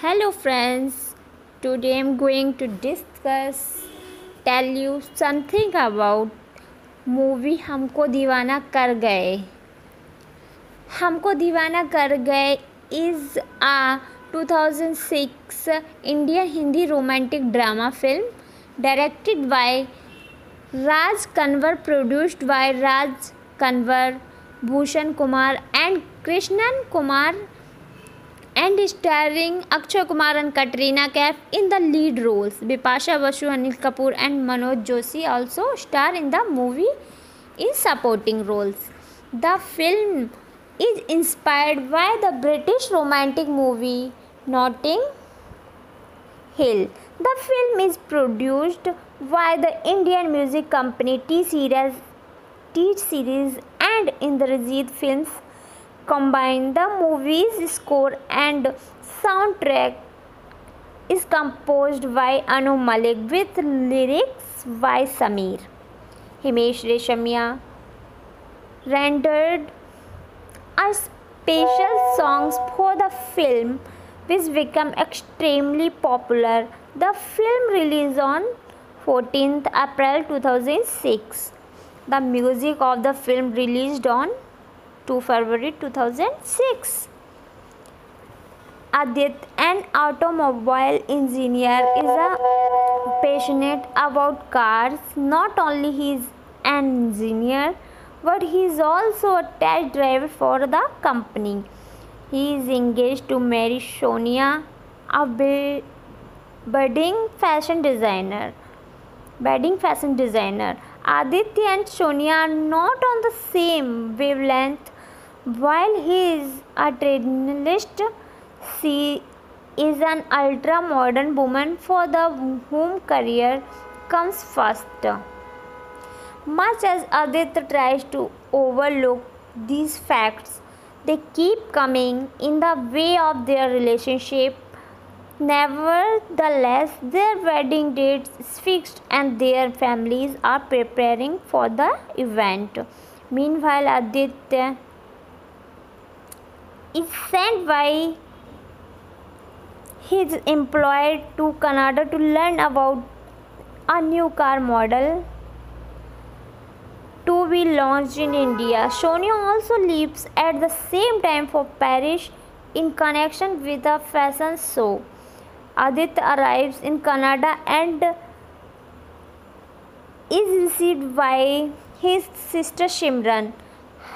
Hello friends, today I'm going to discuss, tell you something about movie Humko Deewana Kar Gaye Humko Deewana Kar Gaye is a 2006 Indian Hindi romantic drama film directed by Raj Kanwar produced by Raj Kanwar Bhushan Kumar and Krishan Kumar and starring Akshay Kumar and Katrina Kaif in the lead roles. Bipasha Basu, Anil Kapoor and Manoj Joshi also star in the movie in supporting roles. The film is inspired by the British romantic movie Notting Hill. The film is produced by the Indian music company T Series, T Series and Indrajit Films combined. The movie's score and soundtrack is composed by Anu Malik with lyrics by Sameer. Himesh Reshammiya rendered a special songs for the film which became extremely popular. The film released on 14th April 2006. The music of the film released on 2 February 2006. Adit, an automobile engineer, is a passionate about cars. Not only he is an engineer, but he is also a test driver for the company. He is engaged to marry Sonia, a budding fashion designer. Budding fashion designer. Aditya and Sonia are not on the same wavelength while he is a traditionalist, she is an ultra modern woman for the whom career comes first. Much as Aditya tries to overlook these facts, they keep coming in the way of their relationship. Nevertheless, their wedding date is fixed and their families are preparing for the event. Meanwhile, Aditya is sent by his employer to Canada to learn about a new car model to be launched in India. Sonia also leaves at the same time for Paris in connection with a fashion show. Aditya arrives in Canada and is received by his sister Shimran,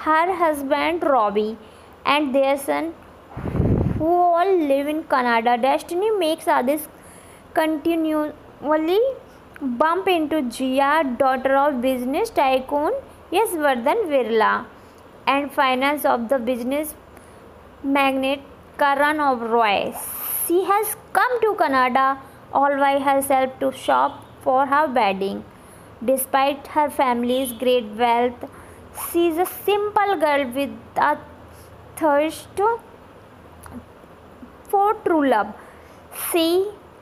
her husband Robbie, and their son who all live in Canada. Destiny makes others continually bump into Jia, daughter of business tycoon Yashvardhan Birla, and finance of the business magnate Karan Oberoi. She has come to Canada all by herself to shop for her wedding. Despite her family's great wealth, she is a simple girl with a thirst for true love. She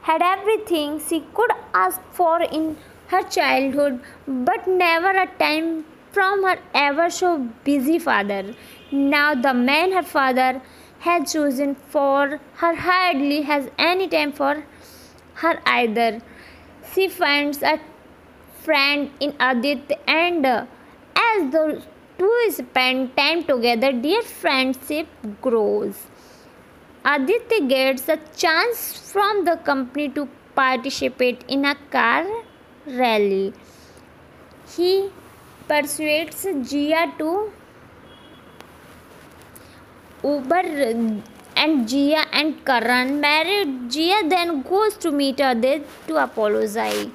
had everything she could ask for in her childhood, but never a time from her ever so busy father. Now, the man her father had chosen for her hardly has any time for her either. She finds a friend in Adit, and uh, as the to spend time together, their friendship grows. Aditya gets a chance from the company to participate in a car rally. He persuades Jia to Uber and Jia and Karan married. Jia then goes to meet Aditya to apologize.